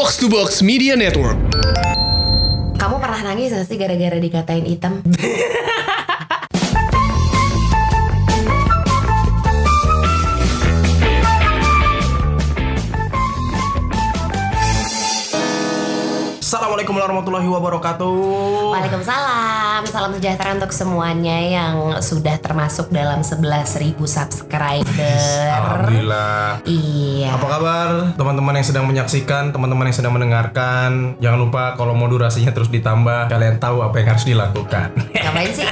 Box to Box Media Network. Kamu pernah nangis gak sih gara-gara dikatain hitam? Assalamualaikum warahmatullahi wabarakatuh. Waalaikumsalam Salam sejahtera untuk semuanya yang sudah termasuk dalam 11.000 subscriber Alhamdulillah. Iya Apa kabar teman-teman yang sedang menyaksikan, teman-teman yang sedang mendengarkan? Jangan lupa kalau mau durasinya terus ditambah, kalian tahu apa yang harus dilakukan. Ngapain sih?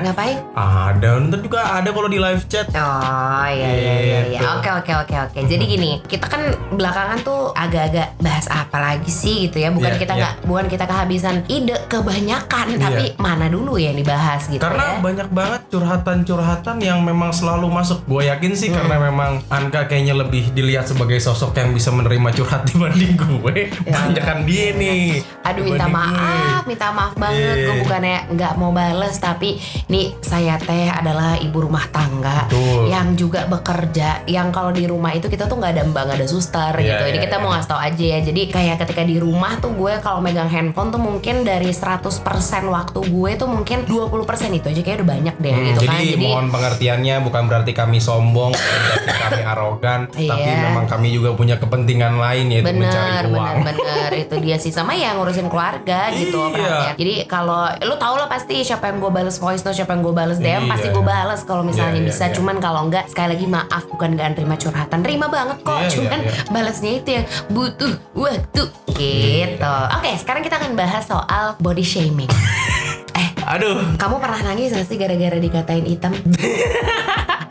Ngapain? ada, ntar juga ada kalau di live chat. Oh iya iya iya iya. Gitu. Oke oke oke oke. Jadi gini, kita kan belakangan tuh agak-agak bahas apa lagi sih gitu ya. Bukan Iya, kita iya. nggak bukan kita kehabisan ide kebanyakan, Iya. tapi mana dulu ya yang dibahas gitu Karena ya. banyak banget curhatan-curhatan yang memang selalu masuk. Gue yakin sih Hmm. karena memang Anka kayaknya lebih dilihat sebagai sosok yang bisa menerima curhat dibanding gue. Banyak kan dia nih. Aduh minta dibanding gue. maaf, minta maaf banget. Iya. Gue bukannya nggak mau bales, tapi nih saya teh adalah ibu rumah tangga Betul. yang juga bekerja. Yang kalau di rumah itu kita tuh nggak ada mbak, nggak ada suster Iya, gitu. Ini iya, kita iya. mau ngasih tau aja ya. Jadi kayak ketika di rumah tuh gue kalau megang handphone tuh mungkin dari 100% waktu gue tuh mungkin 20% itu aja kayak udah banyak deh Hmm, gitu jadi, kan. Jadi mohon pengertiannya bukan berarti kami sombong, bukan berarti kami arogan, Iya. tapi memang kami juga punya kepentingan lain yaitu mencari bener uang. bener bener itu dia sih sama ya ngurusin keluarga gitu Iya. perhatian jadi kalau lu tau lah pasti siapa yang gue bales voice note siapa yang gue bales DM Iya. pasti gue bales kalau misalnya Iya, iya, bisa iya. cuman kalau enggak sekali lagi maaf bukan gak terima curhatan terima banget kok Iya, cuman iya, iya. balesnya itu yang butuh waktu gitu oke sekarang kita akan bahas soal body shaming eh Aduh, kamu pernah nangis gak sih gara-gara dikatain hitam?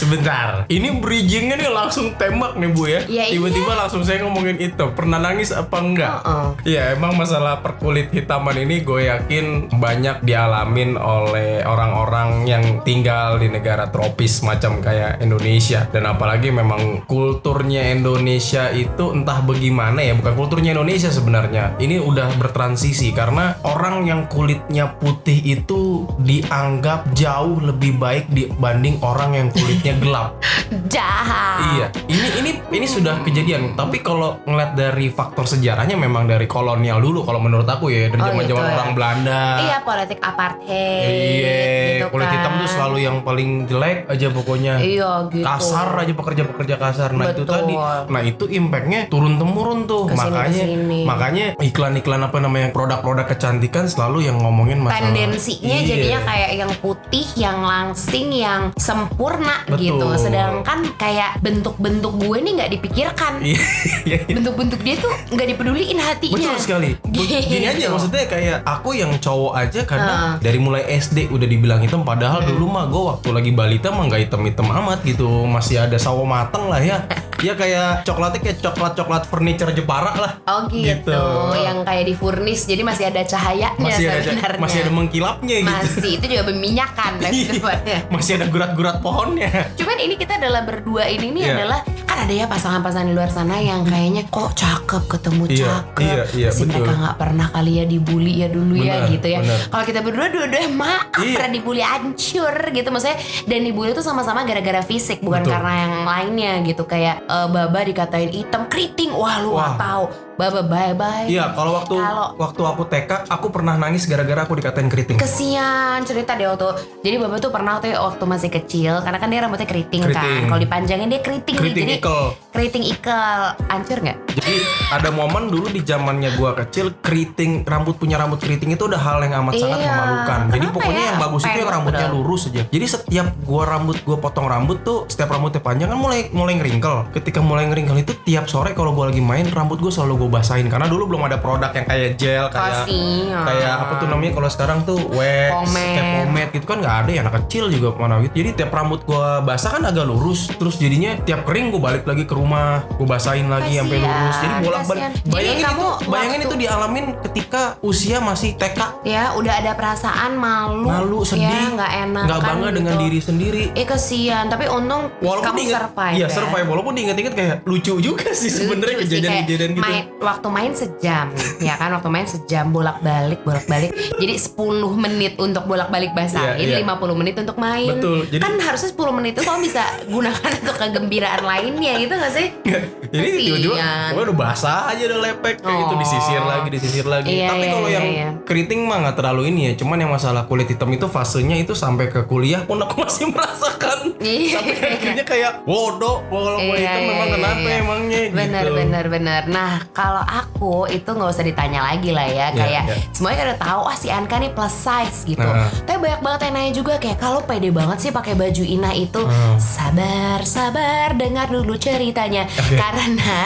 sebentar. Ini bridgingnya nih langsung tembak nih bu ya. Iya, Tiba-tiba langsung saya ngomongin itu. Pernah nangis apa enggak? Iya emang masalah perkulit hitaman ini gue yakin banyak dialamin oleh orang-orang yang tinggal di negara tropis macam kayak Indonesia dan apalagi memang kulturnya Indonesia itu entah bagaimana ya bukan kulturnya Indonesia sebenarnya ini udah bertransisi karena orang yang kulitnya putih itu dianggap jauh lebih baik dibanding orang yang kulitnya gelap jahat Iya, ini ini ini sudah kejadian. Tapi kalau ngeliat dari faktor sejarahnya memang dari kolonial dulu kalau menurut aku ya dari Oh, zaman zaman gitu ya. orang Belanda. iya politik apartheid Iya, gitu kulit hitam kan. tuh selalu yang paling jelek aja pokoknya. Iya gitu. Kasar aja pekerja-pekerja kasar. Nah itu Betul. tadi. Nah itu impactnya turun temurun tuh. Ke sini, makanya ke sini. makanya iklan-iklan apa namanya produk-produk kecantikan selalu yang ngomongin masalah. tendensinya Iya. jadinya kayak yang putih, yang langsing, yang sempurna Betul. Gitu. Sedangkan kayak bentuk-bentuk gue nih nggak dipikirkan. Iya, iya. Bentuk-bentuk dia tuh nggak dipeduliin hatinya. Betul sekali. Bu- Gini aja Gitu. maksudnya kayak aku yang cowok aja kadang Heeh. dari mulai SD udah dibilang hitam padahal dulu mah gue waktu lagi balita mah nggak hitam-hitam amat gitu. Masih ada sawo mateng lah ya. ya kayak coklatnya kayak coklat-coklat furniture Jepara lah. Oh gitu. Gitu. yang kayak di furnis jadi masih ada cahayanya Masih ada sebenarnya. masih ada mengkilapnya gitu. Masih, itu juga berminyakan lah Iya. masih ada gurat-gurat pohonnya. Cuman ini kita adalah berdua ini nih Iya. adalah kan ada ya pasangan-pasangan di luar sana yang kayaknya kok cakep ketemu Iya, cakep. iya, iya, Pasti mereka nggak pernah kali ya dibully ya dulu ya Benar, gitu ya. Kalau kita berdua dua-dua maaf Iya. pernah dibully hancur gitu maksudnya dan dibully itu sama-sama gara-gara fisik bukan Betul. karena yang lainnya gitu kayak eh, Baba dikatain hitam keriting wah lu nggak tahu Baba bye bye. Iya, kalau waktu Kalau- waktu aku TK, aku pernah nangis gara-gara aku dikatain keriting. Kesian cerita deh waktu Jadi Baba tuh pernah tuh waktu masih kecil Karena kan dia rambutnya keriting, kan Keriting. Kalau dipanjangin dia keriting. Keriting Jadi ikel. Keriting ikel Hancur nggak? Jadi ada momen dulu di zamannya gua kecil keriting rambut punya rambut keriting itu udah hal yang amat sangat Iya. memalukan. Jadi Kenapa pokoknya ya? yang bagus itu yang rambutnya udah. lurus aja. Jadi setiap gua rambut gua potong rambut tuh setiap rambutnya panjang kan mulai mulai ngeringkel. Ketika mulai ngeringkel itu tiap sore kalau gua lagi main rambut gua selalu gua basahin karena dulu belum ada produk yang kayak gel kayak kayak apa tuh namanya kalau sekarang tuh wax Pomade. kayak pomade gitu kan nggak ada ya anak kecil juga mana gitu. Jadi tiap rambut gua basah kan agak lurus terus jadinya tiap kering gua balik lagi ke rumah gua basahin lagi sampai lurus. Jadi bolak balik. Jadi Bayangin kamu itu bayangin waktu- itu dialamin ketika usia masih TK. Ya udah ada perasaan malu Malu, sedih, Ya nggak enak nggak bangga dengan diri sendiri. Eh kesian Tapi untung Walaupun kamu diinget, survive iya ya. survive. Walaupun diinget-inget kayak lucu juga sih sebenarnya kejadian-kejadian gitu. main- waktu main sejam ya kan waktu main sejam bolak-balik bolak-balik jadi 10 menit untuk bolak-balik basahin Iya, iya. 50 menit untuk main Betul, jadi- kan harusnya 10 menit itu kamu bisa gunakan untuk kegembiraan lainnya gitu gak gak sih? Jadi tiba-tiba pokoknya udah basah aja udah lepek kayak gitu Oh. disisir lagi disisir lagi. Iya, Tapi iya, kalau iya, yang iya. keriting mah nggak terlalu ini ya. Cuman yang masalah kulit hitam itu fasenya itu sampai ke kuliah pun aku masih merasakan. Iya. sampai akhirnya kayak bodoh kalau mau Iya, hitam iya, memang iya, kenapa iya. emangnya Bener gitu. bener bener. Nah kalau aku itu nggak usah ditanya lagi lah ya. Iya, Kayak iya. semuanya udah tahu ah si Anka nih plus size gitu. Nah. Tapi banyak banget yang nanya juga kayak kalau pede banget sih pakai baju Ina itu. Hmm. Sabar sabar dengar dulu ceritanya. Karena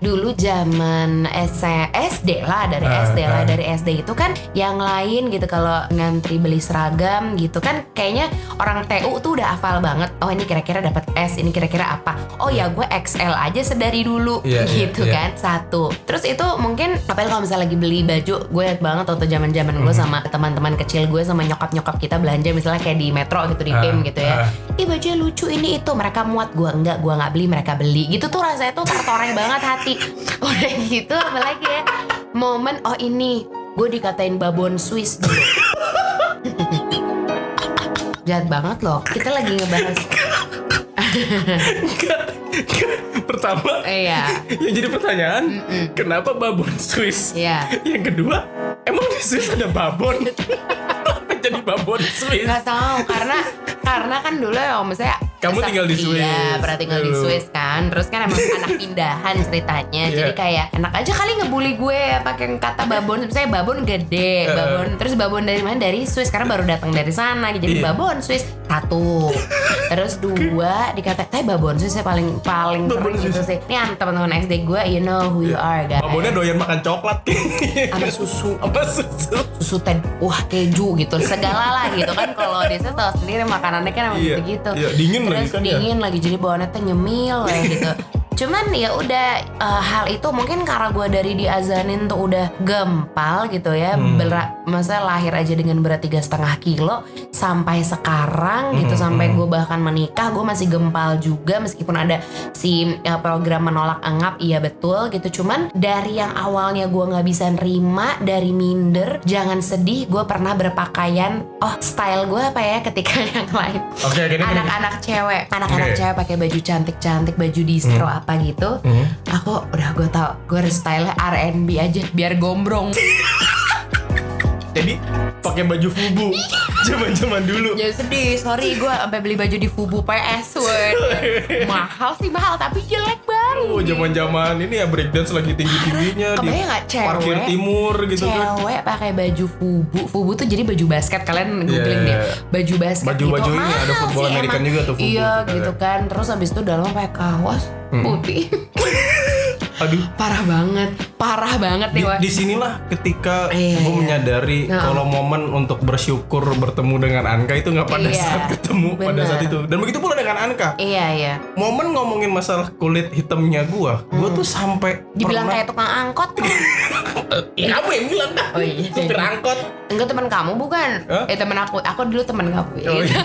dulu zaman SD lah dari Ah, SD lah ah. dari SD itu kan yang lain gitu kalau ngantri beli seragam gitu kan kayaknya orang TU tuh udah hafal banget oh ini kira-kira dapat S ini kira-kira apa oh ya gue XL aja sedari dulu Iya, iya, gitu iya. kan satu terus itu mungkin apalagi kalau misalnya lagi beli baju gue banget waktu zaman zaman gue sama teman-teman kecil gue sama nyokap nyokap kita belanja misalnya kayak di metro gitu di Ah, PIM gitu ya ah. ih bajunya lucu ini itu mereka muat gue enggak gue nggak beli mereka beli gitu tuh rasanya tuh tertoreh banget hati. Udah gitu apalagi ya momen oh ini gue dikatain babon Swiss dulu. Jahat banget loh kita lagi ngebahas. Pertama iya. yang jadi pertanyaan kenapa babon Swiss? iya. Yang kedua emang di Swiss ada babon? Jadi babon Swiss? nggak tahu karena karena kan dulu ya misalnya Kamu tinggal di Swiss. Iya, pernah tinggal di Dulu. Swiss kan. Terus kan emang anak pindahan ceritanya. Iya. Jadi kayak enak aja kali ngebully gue pakai kata babon. Misalnya babon gede, Eh. babon. Terus babon dari mana? Dari Swiss karena baru datang dari sana. Jadi Iya. babon Swiss satu. Terus dua dikata, "Eh babon Swiss ya paling paling sering gitu Swiss. sih." Ini teman-teman SD gue, you know who you are guys. Babonnya doyan makan coklat Sama susu. Apa susu? susu teh wah keju gitu segala lah gitu kan kalau di sana tahu sendiri makanannya kan emang Iya, gitu gitu iya, dingin terus kan ya. dingin lagi jadi bawaannya nyemil ya gitu cuman ya udah eh, hal itu mungkin karena gue dari diazanin tuh udah gempal gitu ya Hmm. Bera- masa lahir aja dengan berat tiga setengah kilo sampai sekarang gitu Hmm, sampai hmm. gue bahkan menikah gue masih gempal juga meskipun ada si eh, program menolak engap iya betul gitu cuman dari yang awalnya gue nggak bisa nerima dari minder jangan sedih gue pernah berpakaian oh style gue apa ya ketika yang lain Oke, gini gini. anak-anak cewek anak-anak Oke. cewek pakai baju cantik-cantik baju distro apa gitu Hmm. aku udah gue tau gue harus style R&B aja biar gombrong. Jadi pakai baju fubu zaman-zaman dulu. Ya sedih, sorry gue sampai beli baju di Fubu PS word. mahal sih mahal tapi jelek banget. Oh, zaman-zaman ini ya breakdance lagi tinggi-tingginya di Kebayang nggak cewek? parkir timur gitu kan. Cewek pakai baju Fubu. Fubu tuh jadi baju basket. Kalian googling Iya, deh. iya. Baju basket Baju-baju gitu. ini ada football American emang. juga tuh Fubu Iya tuh, gitu kan. Terus habis itu dalamnya pakai kaos putih. Aduh. parah banget. Parah banget Di, nih wah. di sinilah ketika Iya, gue iya. menyadari Nah. kalau momen untuk bersyukur bertemu dengan Anka itu nggak pada Iya, saat ketemu pada benar. saat itu dan begitu pula dengan Anka Iya iya. momen ngomongin masalah kulit hitamnya gua gua tuh sampai Hmm. Dibilang pernah- kayak tukang angkot. ya kamu yang bilang dah Oh iya. supir angkot Enggak teman kamu bukan? Hah? Eh teman aku. Aku dulu teman kamu. Oh, iya.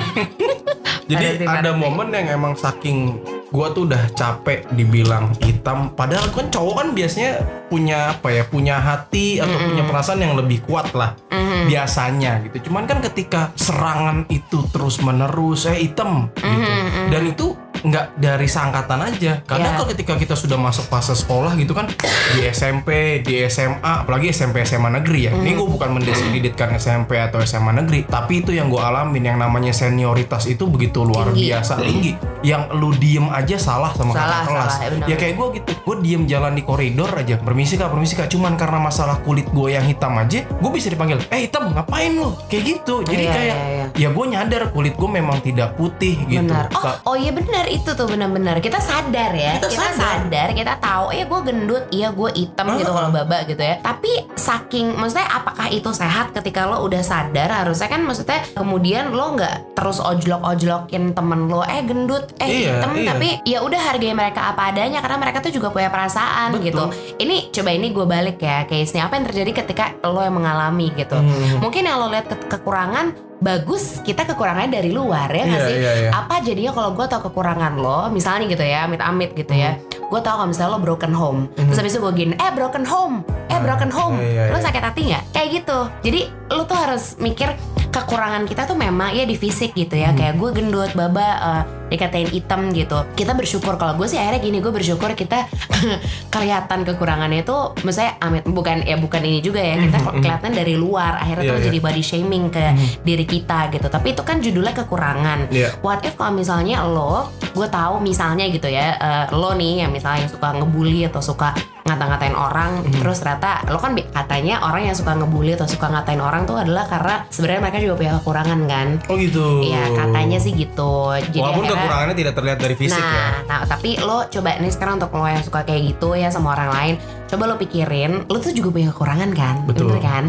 Jadi ada momen yang emang saking gua tuh udah capek dibilang hitam. Padahal kan cowok kan biasanya punya apa ya punya hati atau punya perasaan yang lebih kuat lah Mhm. biasanya gitu. Cuman kan ketika serangan itu terus menerus saya hitam gitu. Mhm, dan itu nggak dari seangkatan aja. Kadang Ya. kalau ketika kita sudah masuk fase sekolah gitu kan di SMP di SMA apalagi SMP SMA negeri ya. Ini Mhm. gue bukan mendiskreditkan SMP atau SMA negeri tapi itu yang gue alamin yang namanya senioritas itu begitu luar Tinggi. biasa tinggi. Yang lu diem aja salah sama Salah, kakak kelas. salah, ya ya kayak gue gitu gue diem jalan di koridor aja permisi kak permisi kak. Cuman karena masalah kulit gue yang hitam aja gue bisa dipanggil eh hitam ngapain lu? Kayak gitu. Jadi Iya, kayak iya, ya gue nyadar kulit gue memang tidak putih gitu Benar. Oh, oh iya benar itu tuh benar-benar. Kita sadar ya. Kita Kita, sadar. sadar. kita tahu ya gue gendut, iya gue hitam gitu Ah. kalau baba gitu ya. Tapi saking maksudnya apakah itu sehat ketika lo udah sadar harusnya kan maksudnya kemudian lo nggak terus ojlok-ojlokin temen lo eh gendut, eh Iya, hitam iya. tapi ya udah hargai mereka apa adanya karena mereka tuh juga punya perasaan Betul. gitu. Ini coba ini gue balik ya case-nya apa yang terjadi ketika lo yang mengalami gitu. Hmm. Mungkin yang lo lihat ke- kekurangan bagus kita kekurangannya dari luar ya nggak Iya, sih? iya, iya. Apa jadinya kalau gue tau kekurangan lo, misalnya gitu ya, amit-amit gitu ya, Hmm. gue tau kalau misalnya lo broken home, terus habis itu gue gini, eh broken home, eh broken home, iya, iya, lo iya. sakit hati nggak? Kayak gitu. Jadi lo tuh harus mikir kekurangan kita tuh memang ya di fisik gitu Hmm. ya, kayak gue gendut, baba. eh, dikatain hitam gitu. Kita bersyukur. Kalau gue sih akhirnya gini gue bersyukur kita kelihatan kekurangannya itu misalnya amit bukan ya bukan ini juga ya kita kelihatan dari luar. Akhirnya Iya, tuh iya. jadi body shaming ke diri kita gitu. Tapi itu kan judulnya kekurangan. Iya. what if kalau misalnya lo gue tahu misalnya gitu ya eh, lo nih yang misalnya suka ngebully atau suka ngata-ngatain orang Mhm. terus ternyata lo kan katanya orang yang suka ngebully atau suka ngatain orang tuh adalah karena sebenarnya mereka juga punya kekurangan kan? Oh gitu. Iya katanya sih gitu. Jadi Walaupun kekurangannya tidak terlihat dari fisik nah, ya. nah, tapi lo coba nih sekarang untuk lo yang suka kayak gitu ya sama orang lain, coba lo pikirin, lo tuh juga punya kekurangan kan, Betul. bener kan?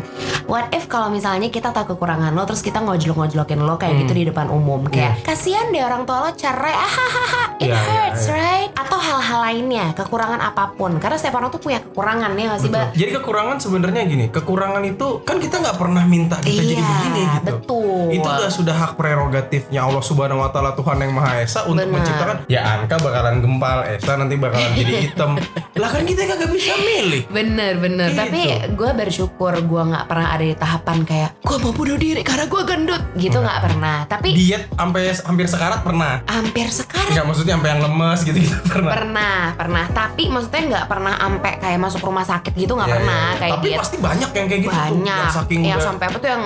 What if kalau misalnya kita tahu kekurangan lo, terus kita ngojlok-ngojlokin lo kayak Hmm. gitu di depan umum, kayak kasihan deh orang tua lo cerai, ahahaha, it Iya, iya, hurts iya. right? Atau hal-hal lainnya, kekurangan apa pun, karena setiap orang tuh punya kekurangan ya nggak sih. Mbak? Jadi kekurangan sebenarnya gini, kekurangan itu kan kita nggak pernah minta kita jadi Iya, begini gitu. betul. Itu udah sudah hak prerogatifnya Allah Subhanahu Wa Taala Tuhan yang Maha Esa untuk Benar. menciptakan. Ya Anka bakalan gempal, Esa nanti bakalan jadi hitam. lah kan kita kagak bisa milih. Bener bener Gitu. Tapi gue bersyukur gue nggak pernah ada di tahapan kayak Gue mau bunuh diri karena gue gendut Gitu nggak pernah Tapi Diet sampai hampir sekarat pernah. hampir sekarang Enggak maksudnya sampai yang lemes gitu gitu pernah. Pernah, pernah. Tapi maksudnya nggak pernah ampe kayak masuk rumah sakit gitu nggak Iya, pernah iya. kayak Tapi diet. pasti banyak yang kayak gitu tuh, banyak yang saking yang udah- sampai apa tuh yang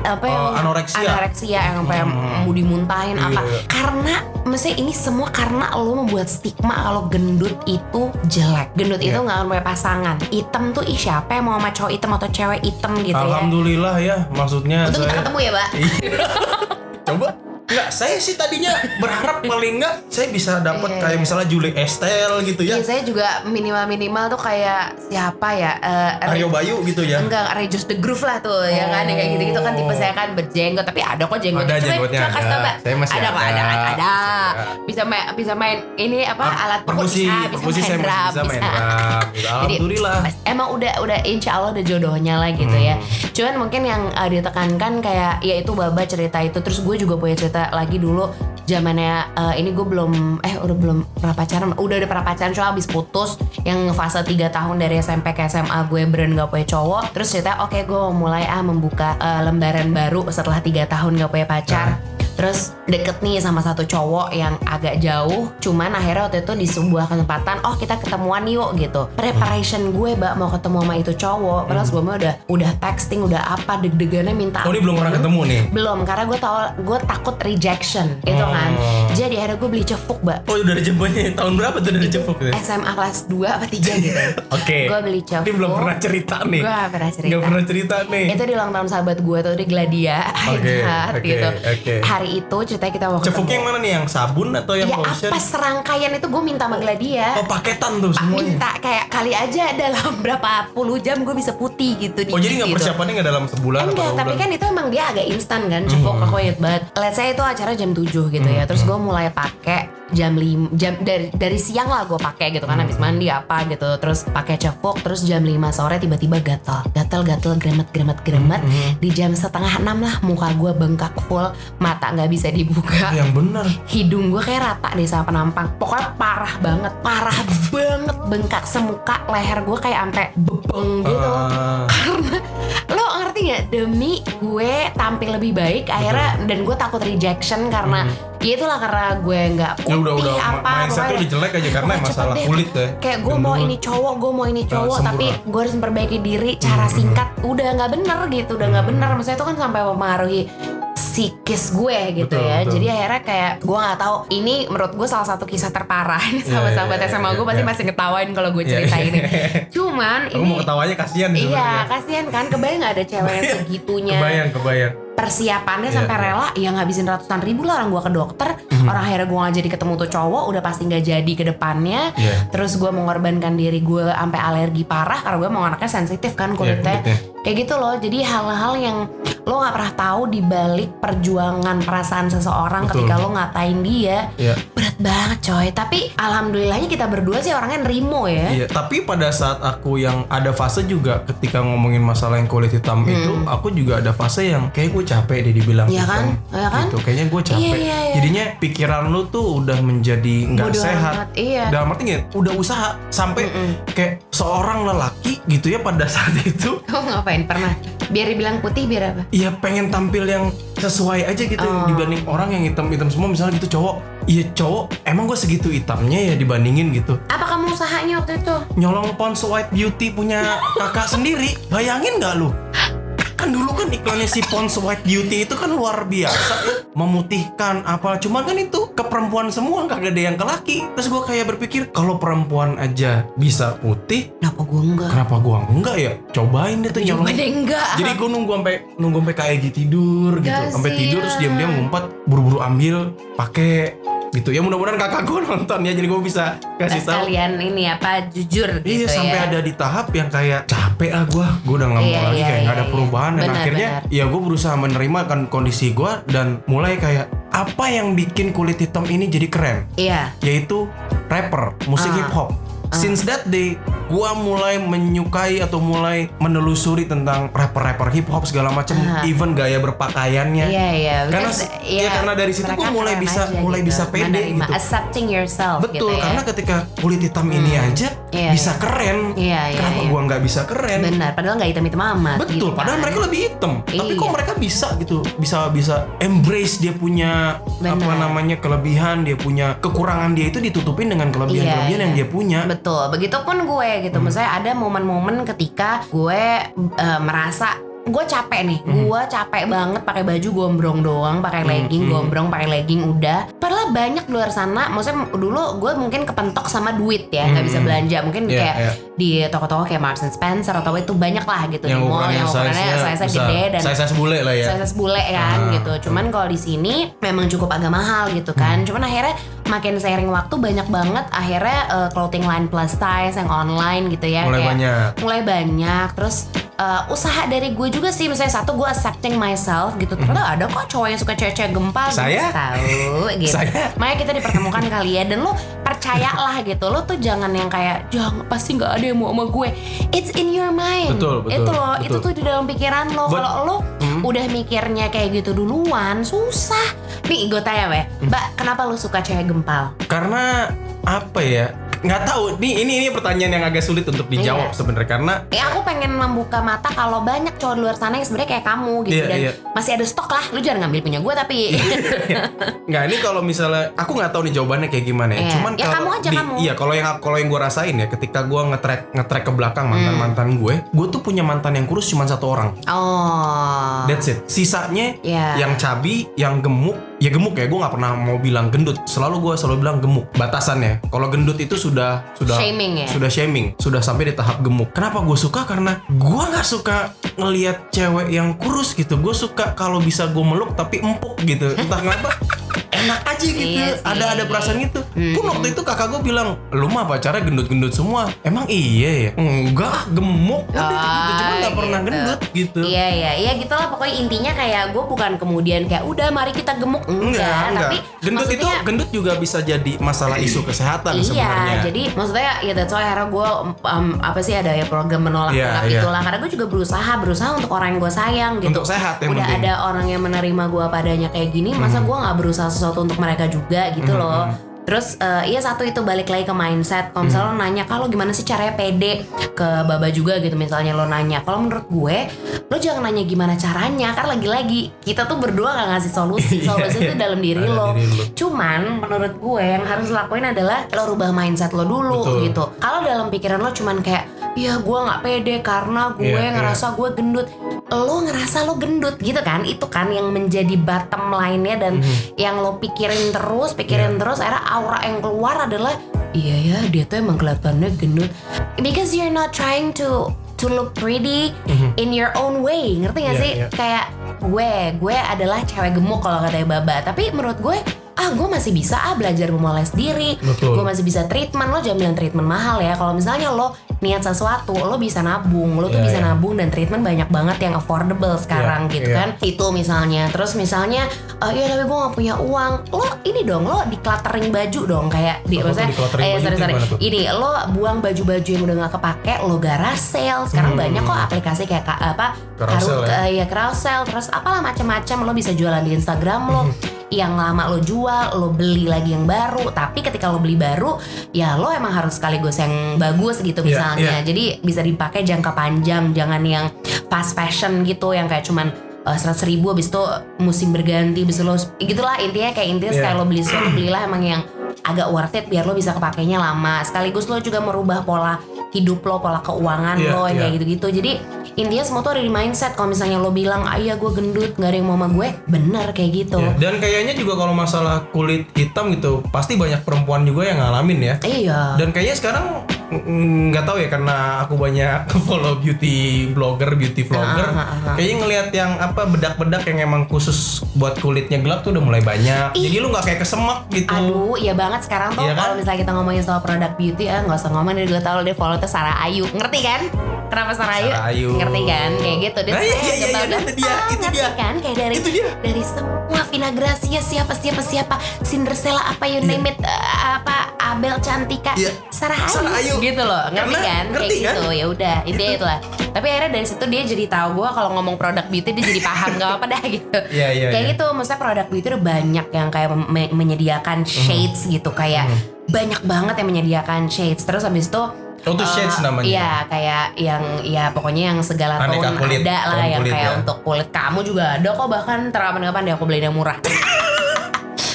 apa Oh, yang anoreksia. anoreksia yang sampai Hmm. mau dimuntahin Iya, apa iya. karena mesti ini semua karena lo membuat stigma kalau gendut itu jelek gendut itu Iya. nggak akan punya pasangan hitam tuh ih siapa yang mau sama cowok hitam atau cewek hitam gitu ya Alhamdulillah ya, maksudnya Untung kita saya ketemu ya, Mbak. Coba Enggak, saya sih tadinya berharap paling enggak saya bisa dapat Iya, kayak iya. misalnya Julie Estelle gitu ya. Iya, saya juga minimal-minimal tuh kayak siapa ya? Eh, Aryo Bayu gitu ya. Enggak, Regis the Groove lah tuh ya kan yang kayak gitu-gitu kan tipe saya kan berjenggot tapi ada kok jenggotnya. Ada jenggotnya, kasih ada. Mbak. Saya masih ada. kok, ada. ada, ada, ada. Masih ada. Bisa main bisa main ini apa Ah, alat perkusi, bisa, bisa perkusi main saya masih drum, bisa main drum, gitu. Alhamdulillah. Jadi, emang udah udah insya Allah udah jodohnya lah gitu ya. Hmm. Cuman mungkin yang uh, ditekankan kayak ya itu baba cerita itu terus gue juga punya cerita lagi dulu zamannya uh, ini gue belum eh udah belum pernah pacaran udah udah pernah pacaran cuma abis putus yang fase 3 tahun dari SMP ke SMA gue beneran gak punya cowok terus cerita oke gue mau mulai ah membuka uh, lembaran baru setelah tiga tahun gak punya pacar Terus deket nih sama satu cowok yang agak jauh Cuman akhirnya waktu itu di sebuah kesempatan Oh kita ketemuan yuk gitu Preparation gue mbak mau ketemu sama itu cowok Padahal sebelumnya udah udah texting Udah apa deg-degannya minta Oh, ini belum pernah ketemu nih. Belum karena gue tau Gue takut rejection gitu kan Oh. Jadi akhirnya gue beli cefuk mbak Oh, dari jemputnya tahun berapa tuh dari cepuk gitu? SMA kelas 2 apa 3 gitu Oke. Gue beli cefuk Ini belum pernah cerita nih. Gue gak pernah cerita Nggak pernah cerita nih. itu di ulang tahun sahabat gue tuh di Gladia Oke, Hyde oke, gitu oke. hari itu ceritanya kita mau Cepuknya ketemu yang mana nih? Yang sabun atau yang ya lotion? apa serangkaian itu gue minta sama Gladia Oh, paketan tuh semuanya. minta kayak kali aja dalam berapa puluh jam gue bisa putih gitu Oh, jadi nggak gitu. persiapannya nggak dalam sebulan Enggak, tapi bulan? kan itu emang dia agak instan kan Cepuk Hmm. aku inget banget Let's say itu acara jam 7 gitu ya Terus gue mulai pakai jam 5 jam dari dari siang lah gue pakai gitu kan habis Hmm. mandi apa gitu terus pakai cepuk terus jam 5 sore tiba-tiba gatal gatal gatal gremet gremet gremet. Hmm. di jam setengah enam lah muka gue bengkak full mata nggak bisa dibuka. Yang bener. hidung gue kayak rata deh sama penampang. Pokoknya parah banget parah banget. Bengkak semuka leher gue kayak sampai bebeng gitu. Ah, karena lo ngerti nggak? Demi gue tampil lebih baik akhirnya dan gue takut rejection karena ya itulah karena gue nggak Hmm. ya putih udah udah apa pokoknya- udah jelek aja karena pokoknya masalah deh. kulit ya. kayak gue mau ini cowok gue mau ini cowok sempurna. tapi gue harus memperbaiki diri cara Hmm. singkat udah nggak bener gitu udah nggak bener maksudnya itu kan sampai mempengaruhi psikis gue gitu Betul, ya betul. jadi akhirnya kayak gue nggak tahu ini menurut gue salah satu kisah terparah ini Iya, sahabat-sahabat iya, SMA gue iya, pasti iya. masih ngetawain kalau gue Iya, cerita iya. ini cuman Aku ini mau ketawanya kasihan Iya, kasihan kan kebayang gak ada cewek yang segitunya Kebayang, kebayang. Persiapannya Iya, sampai iya. rela ya ngabisin ratusan ribu lah orang gua ke dokter Mhm. orang akhirnya gua nggak jadi ketemu tuh cowok udah pasti nggak jadi ke depannya Iya. terus gua mengorbankan diri gue sampai alergi parah karena gue mau anaknya sensitif kan kulitnya kulitnya. Kayak gitu loh jadi hal-hal yang lo nggak pernah tahu di balik perjuangan perasaan seseorang Betul. ketika lo ngatain dia Iya. berat banget coy tapi alhamdulillahnya kita berdua sih orangnya nerimo ya Iya, tapi pada saat aku yang ada fase juga ketika ngomongin masalah yang kulit hitam itu, aku juga ada fase yang kayak gue capek deh dibilang Hmm. Iya kan? Iya kan? Gitu, kayaknya gue capek. Iya, iya, iya. Jadinya pikiran lu tuh udah menjadi nggak sehat. amat, iya. Dalam arti nggak, udah usaha sampai kayak seorang lelaki gitu ya pada saat itu, ngapain pernah? Biar dibilang putih biar apa? ya pengen tampil yang sesuai aja gitu Oh. dibanding orang yang hitam-hitam semua misalnya gitu cowok iya cowok emang gue segitu hitamnya ya dibandingin gitu Apa kamu usahanya waktu itu? nyolong Pond's White Beauty punya kakak sendiri bayangin nggak lu kan dulu kan iklannya si Pond's White Beauty itu kan luar biasa ya. Memutihkan apa cuman kan itu ke perempuan semua kagak ada yang ke laki. Terus gue kayak berpikir kalau perempuan aja bisa putih Kenapa gue enggak? kenapa gua enggak ya? Cobain deh tuh nyolong enggak. jadi gue nunggu sampai nunggu sampai KG tidur gitu. Sampai tidur terus diam-diam ngumpet buru-buru ambil pakai gitu ya mudah-mudahan kakak gue nonton ya jadi gue bisa kasih tahu sekalian ini apa jujur Iya gitu sampai ya. ada di tahap yang kayak capek ah gue, gue udah nggak mau Iya, lagi iya, kayak nggak iya, ada perubahan dan Benar, akhirnya benar. ya gue berusaha menerima kan kondisi gue dan mulai kayak apa yang bikin kulit hitam ini jadi keren, Iya. yaitu rapper musik Ah. hip hop. Since that day, gue mulai menyukai atau mulai menelusuri tentang rapper-rapper hip hop segala macam, Ah. even gaya berpakaiannya. Iya iya. Karena Because, ya, karena dari situ gue mulai bisa aja mulai gitu. bisa pede Menerima, gitu. Accepting yourself Betul, gitu ya. karena ketika kulit hitam ini aja Iya, bisa iya. keren. Iya, iya, Kenapa iya. gua nggak bisa keren? Benar, padahal nggak hitam-hitam amat. Betul, gitu padahal kan. mereka lebih hitam. Tapi kok Iya. mereka bisa gitu, bisa bisa embrace dia punya Benar. apa namanya kelebihan, dia punya kekurangan dia itu ditutupin dengan kelebihan-kelebihan Iya, yang iya. dia punya. Betul, begitupun gue gitu. Hmm. Misalnya ada momen-momen ketika gue eh, merasa gue capek nih, Hmm. gue capek banget pakai baju gombrong doang, pakai Hmm, legging hmm. gombrong, pakai legging udah. Padahal banyak di luar sana, maksudnya dulu gue mungkin kepentok sama duit ya, nggak Hmm, bisa hmm. belanja, mungkin Iya, kayak iya. di toko-toko kayak Marks and Spencer atau itu banyak lah gitu Yang di mall yang ukurannya size besar. gede dan size bule lah ya. size bule kan Ah. gitu. Cuman kalau di sini memang cukup agak mahal gitu kan. Hmm. Cuman akhirnya makin seiring waktu banyak banget akhirnya uh, clothing line plus size yang online gitu ya. Mulai kayak banyak. Mulai banyak. Terus uh, usaha dari gue juga sih misalnya satu gue accepting myself gitu. Ternyata ada kok cowok yang suka cewek-cewek gempal Hmm. Saya? gitu, tahu gitu. Saya? Makanya kita dipertemukan kali ya dan lo percayalah gitu. Lo tuh jangan yang kayak jangan pasti nggak ada yang mau sama gue. It's in your mind. Betul, betul, Itu loh, itu tuh di dalam pikiran lo. Kalau lo Hmm. udah mikirnya kayak gitu duluan susah nih gue tanya weh Hmm. mbak kenapa lu suka cewek gempal Karena apa ya? Nggak tahu. Nih ini ini pertanyaan yang agak sulit untuk dijawab Iya. sebenarnya karena ya aku pengen membuka mata kalau banyak cowok di luar sana yang sebenarnya kayak kamu gitu Iya, dan iya. masih ada stok lah lu jangan ngambil punya gue tapi Nggak ini kalau misalnya aku nggak tahu nih jawabannya kayak gimana ya. Iya. Cuman Ya, kalau kamu aja, di- kamu. iya kalau yang kalau yang gue rasain ya ketika gue ngetrack ngetrack ke belakang mantan mantan gue, gue tuh punya mantan yang kurus cuma satu orang. oh That's it. Sisanya Iya. yang cabi, yang gemuk, ya gemuk ya. Gue nggak pernah mau bilang gendut. Selalu gue selalu bilang gemuk. Batasannya. Kalau gendut itu sudah sudah Shaming ya? Sudah shaming. Sudah sampai di tahap gemuk. Kenapa gue suka? Karena gue nggak suka ngelihat cewek yang kurus gitu. Gue suka kalau bisa gue meluk tapi empuk gitu. Entah kenapa. Enak aja gitu. Iya ada ada perasaan gitu. Hmm. Pun waktu itu kakak gue bilang, lu mah pacarnya gendut-gendut semua. Emang iya ya? Enggak, gemuk. Udah gitu. Cuma nggak Ah, pernah gitu. gendut gitu. Iya iya iya gitulah pokoknya intinya kayak gue bukan kemudian kayak udah mari kita gemuk enggak, Enggak, enggak. tapi Gendut itu gendut juga bisa jadi masalah isu kesehatan Iya, sebenarnya. jadi maksudnya ya that's why akhirnya gue um, apa sih ada ya program menolak menolak iya. itulah karena gue juga berusaha berusaha untuk orang yang gue sayang gitu. Untuk sehat yang Udah penting. ada orang yang menerima gue padanya kayak gini, masa gue nggak berusaha sesuatu untuk mereka juga gitu loh. Terus eh, iya satu itu balik lagi ke mindset. Kalau misalnya lo nanya kalau gimana sih caranya pede ke baba juga gitu misalnya lo nanya. Kalau menurut gue lo jangan nanya gimana caranya karena lagi-lagi kita tuh berdua gak ngasih solusi. Iya, Solusi iya. itu dalam diri lo. diri lo. Cuman menurut gue yang harus lakuin adalah lo rubah mindset lo dulu Betul. gitu. Kalau dalam pikiran lo cuman kayak ya gue nggak pede karena gue Iya, ngerasa gue gendut. Lo ngerasa lo gendut gitu kan? Itu kan yang menjadi bottom line-nya dan Mhm. yang lo pikirin terus, pikirin Iya. terus akhirnya aura yang keluar adalah iya ya dia tuh emang kelihatannya gendut. Because you're not trying to to look pretty in your own way. Ngerti gak. Iya, sih? iya. Kayak gue, gue adalah cewek gemuk kalau katanya Baba. Tapi menurut gue, ah gue masih bisa ah belajar memoles diri. Gue masih bisa treatment. Lo jangan bilang treatment mahal ya. Kalau misalnya lo niat sesuatu, lo bisa nabung. Lo tuh Iya, bisa iya. nabung dan treatment banyak banget yang affordable sekarang Iya, gitu iya. kan. Itu misalnya. Terus misalnya, eh ya tapi gue gak punya uang. Lo ini dong, lo decluttering baju dong kayak di Apa maksudnya. Eh sorry sorry. Ini lo buang baju-baju yang udah gak kepake, lo garage sale. Sekarang Hmm. banyak kok aplikasi kayak ka- apa? Carousel ya? ya carousel terus apalah macam-macam lo bisa jualan di Instagram lo yang lama lo jual lo beli lagi yang baru tapi ketika lo beli baru ya lo emang harus sekaligus yang bagus gitu Iya, misalnya iya. jadi bisa dipakai jangka panjang jangan yang fast fashion gitu yang kayak cuman seratus ribu habis itu musim berganti habis itu lo gitulah intinya kayak intinya Iya. sekali lo beli sesuatu belilah emang yang agak worth it biar lo bisa kepakainya lama sekaligus lo juga merubah pola hidup lo pola keuangan Iya, lo iya. kayak gitu-gitu jadi intinya semua tuh ada di mindset kalau misalnya lo bilang ah iya gue gendut nggak ada yang mau sama gue bener kayak gitu Ya, Dan kayaknya juga kalau masalah kulit hitam gitu pasti banyak perempuan juga yang ngalamin ya. iya Dan kayaknya sekarang nggak tahu ya karena aku banyak follow beauty blogger, beauty vlogger. Ah, ah, ah, ah. Kayaknya ngelihat yang apa bedak-bedak yang emang khusus buat kulitnya gelap tuh udah mulai banyak. Ih. Jadi lu nggak kayak kesemak gitu. Aduh, iya banget sekarang tuh Iya kan? kalau misalnya kita ngomongin soal produk beauty ya nggak usah ngomong deh gue tahu dia follow tuh Sarah Ayu, ngerti kan? Kenapa Sarah Ayu? Sarah Ayu. Ngerti kan? Kayak gitu. Dia Nah, iya, iya, iya, iya, itu dia, Ah, itu ngerti dia. kan? Kayak dari Itu dia. dari semua Vina Gracia siapa siapa siapa Cinderella apa you name it eh, apa Abel Cantika Iya. Sarah Ayu, Sarah Ayu. gitu loh ngerti Karena- kan ngerti kayak kan? gitu ya udah itu lah tapi akhirnya dari situ dia jadi tahu gue kalau ngomong produk beauty dia jadi paham gak apa dah gitu Iya, iya, kayak iya. gitu maksudnya produk beauty udah banyak yang kayak me- menyediakan Mhm. shades gitu kayak banyak banget yang menyediakan shades terus habis itu Oh, itu shades namanya? Iya kayak yang ya pokoknya yang segala Aneka tone kulit, ada lah yang kulit kayak ya. untuk kulit kamu juga ada kok bahkan terapan-kapan deh aku beliin yang murah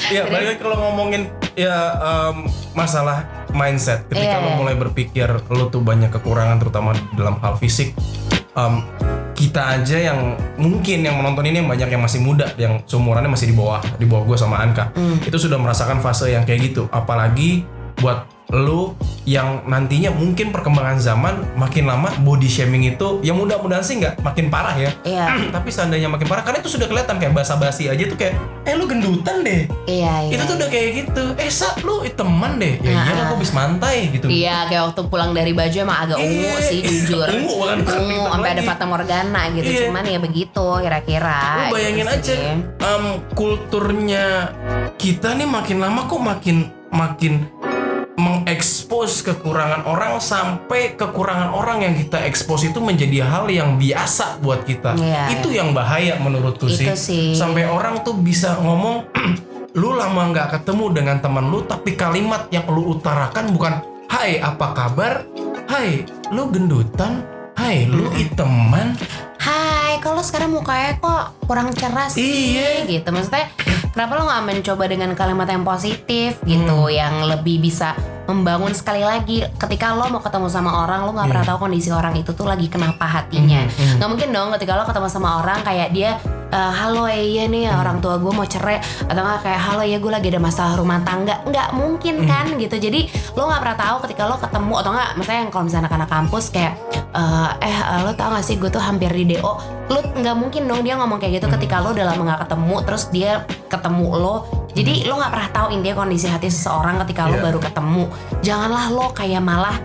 Iya, balik lagi kalau ngomongin ya em, masalah mindset. Ketika Iya, lo iya. mulai berpikir lo tuh banyak kekurangan terutama dalam hal fisik, em, kita aja yang mungkin yang menonton ini yang banyak yang masih muda, yang seumurannya masih di bawah di bawah gue sama Anka, Hmm. itu sudah merasakan fase yang kayak gitu. Apalagi buat lo yang nantinya mungkin perkembangan zaman makin lama body shaming itu, ya mudah-mudahan sih nggak makin parah ya. Iya Tapi seandainya makin parah, karena itu sudah kelihatan kayak basa-basi aja tuh kayak, eh lu gendutan deh. iya iya Itu tuh udah kayak gitu. Eh, sa lu teman deh. Ya Nah. iya aku habis mantai gitu. Iya kayak waktu pulang dari baju emang agak ungu Iya. sih jujur Ungu, bukan Ungu hitam sampai ada. Fata Morgana gitu Iya. Cuman ya begitu kira-kira Lu bayangin gitu aja em, kulturnya kita nih makin lama kok makin makin mengekspos kekurangan orang sampai kekurangan orang yang kita ekspos itu menjadi hal yang biasa buat kita. Iya, itu yang bahaya menurutku Itu sih. Sampai orang tuh bisa ngomong lu lama nggak ketemu dengan teman lu tapi kalimat yang lu utarakan bukan hai apa kabar? Hai, lu gendutan? Hai, lu iteman? Hai kalau sekarang mukanya kok kurang cerah sih Iya. gitu Maksudnya kenapa lo gak mencoba dengan kalimat yang positif gitu Hmm. Yang lebih bisa membangun sekali lagi Ketika lo mau ketemu sama orang lo gak pernah Iya. tahu kondisi orang itu tuh lagi kenapa hatinya Hmm, hmm. Gak mungkin dong ketika lo ketemu sama orang kayak dia eh, Halo eh, iya nih Hmm. orang tua gue mau cerai Atau gak kayak halo ya gue lagi ada masalah rumah tangga Nggak mungkin Hmm. kan gitu Jadi lo gak pernah tahu ketika lo ketemu Atau gak misalnya yang kalau misalnya anak-anak kampus kayak eh, Eh lo tau gak sih gue tuh hampir di DO Lo nggak mungkin dong dia ngomong kayak gitu ketika lo udah lama gak ketemu Terus dia ketemu lo Jadi lo gak pernah tahu intinya kondisi hati seseorang ketika lo Iya. baru ketemu. Janganlah lo kayak malah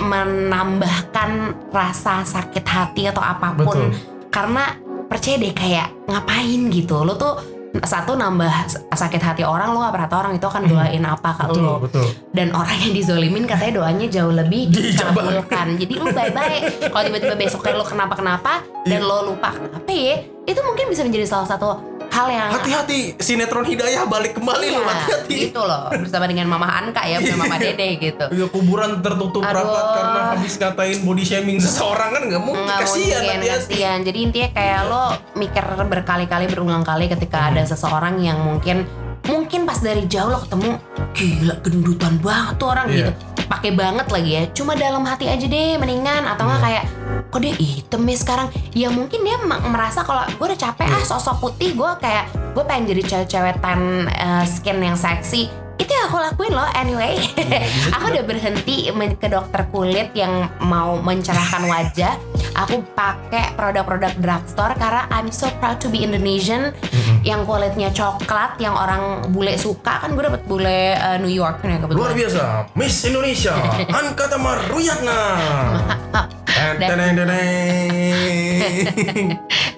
menambahkan rasa sakit hati atau apa pun. Betul. karena percaya deh kayak ngapain gitu. Lo tuh satu nambah sakit hati orang lo gak pernah tahu orang itu akan doain apa ke Betul, lo. betul. dan orang yang dizolimin katanya doanya jauh lebih dikabulkan. Jadi lu bye bye kalau tiba-tiba besoknya lo kenapa kenapa dan Iya. lo lupa kenapa ya itu mungkin bisa menjadi salah satu hal yang Hati-hati, sinetron Hidayah balik kembali Iya, lu hati-hati. gitu loh bersama dengan Mama Anka ya bersama Mama Dede gitu Ya kuburan tertutup Aduh. rapat karena habis ngatain body shaming seseorang kan nggak mungkin nggak kasihan mungkin hati-hati. kasihan jadi intinya kayak lo mikir berkali-kali berulang kali ketika ada seseorang yang mungkin mungkin pas dari jauh lo ketemu gila gendutan banget tuh orang Iya. gitu pakai banget lagi ya cuma dalam hati aja deh mendingan atau nggak Iya. kayak kok dia hitam ya sekarang ya mungkin dia merasa kalau gue udah capek Iya. ah sosok putih gue kayak gue pengen jadi cewek-cewek tan eh, skin yang seksi itu yang aku lakuin loh anyway. Aku udah berhenti ke dokter kulit yang mau mencerahkan wajah. Aku pakai produk-produk drugstore karena I'm so proud to be Indonesian. Yang kulitnya coklat yang orang bule suka. Kan gue dapet bule eh, New York nih kebetulan. Luar biasa, Miss Indonesia, Anka Tamar Ruyatna.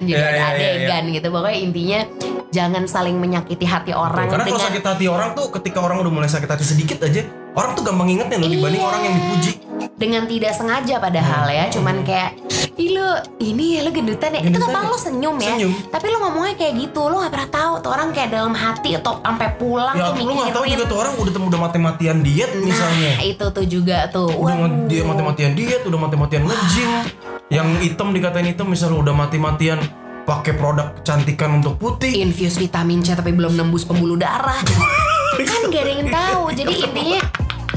jadi Ya, ada ya, ya, ya. adegan gitu. Pokoknya intinya jangan saling menyakiti hati orang Karena kalau sakit hati orang tuh ketika orang udah mulai sakit hati sedikit aja, orang tuh gampang ingetnya loh dibanding Iya. orang yang dipuji. dengan tidak sengaja padahal ya cuman kayak ih lu ini ya lu gendutan ya itu Gendutan kan ya? lo senyum ya Senyum. tapi lu ngomongnya kayak gitu lu gak pernah tahu tuh orang kayak dalam hati atau sampai pulang Ya tuh lu nggak tahu mikirin juga tuh orang udah udah mati-matian diet misalnya. nah itu tuh juga tuh Udah Waduh. dia mati-matian diet, udah mati-matian nge-gym. Yang hitam dikatain hitam misalnya udah mati-matian pakai produk kecantikan untuk putih. infuse vitamin C tapi belum nembus pembuluh darah kan gak ada yang tahu jadi intinya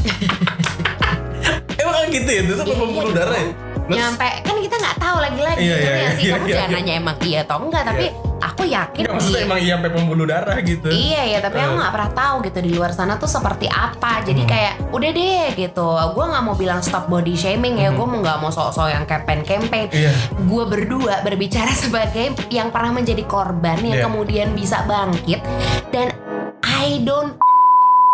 Emang kan gitu ya, itu tuh Iya, pembuluh iya darah ya? Nyampe kan kita nggak tahu lagi-lagi Iya, gitu iya, ya sih iya, kamu iya, jangan iya. nanya emang iya atau enggak tapi aku yakin Nggak, maksudnya emang iya sampai pembuluh darah gitu. Iya ya, tapi aku Eh. nggak pernah tahu gitu di luar sana tuh seperti apa. Jadi Hmm. kayak udah deh gitu. Gue nggak mau bilang stop body shaming ya. Gue nggak mau sok-sok yang campaign-campaign. Hmm. Iya. Gue berdua berbicara sebagai yang pernah menjadi korban yang Iya. kemudian bisa bangkit dan I don't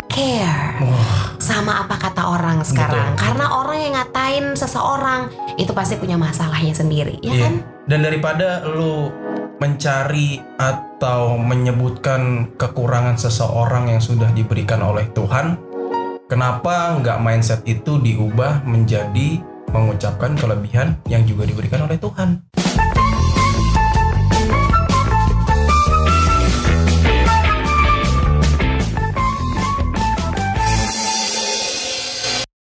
care Wah, sama apa kata orang sekarang. Betul. Karena orang yang ngatain seseorang itu pasti punya masalahnya sendiri, ya iya. kan? Dan daripada lu mencari atau menyebutkan kekurangan seseorang yang sudah diberikan oleh Tuhan, kenapa nggak mindset itu diubah menjadi mengucapkan kelebihan yang juga diberikan oleh Tuhan?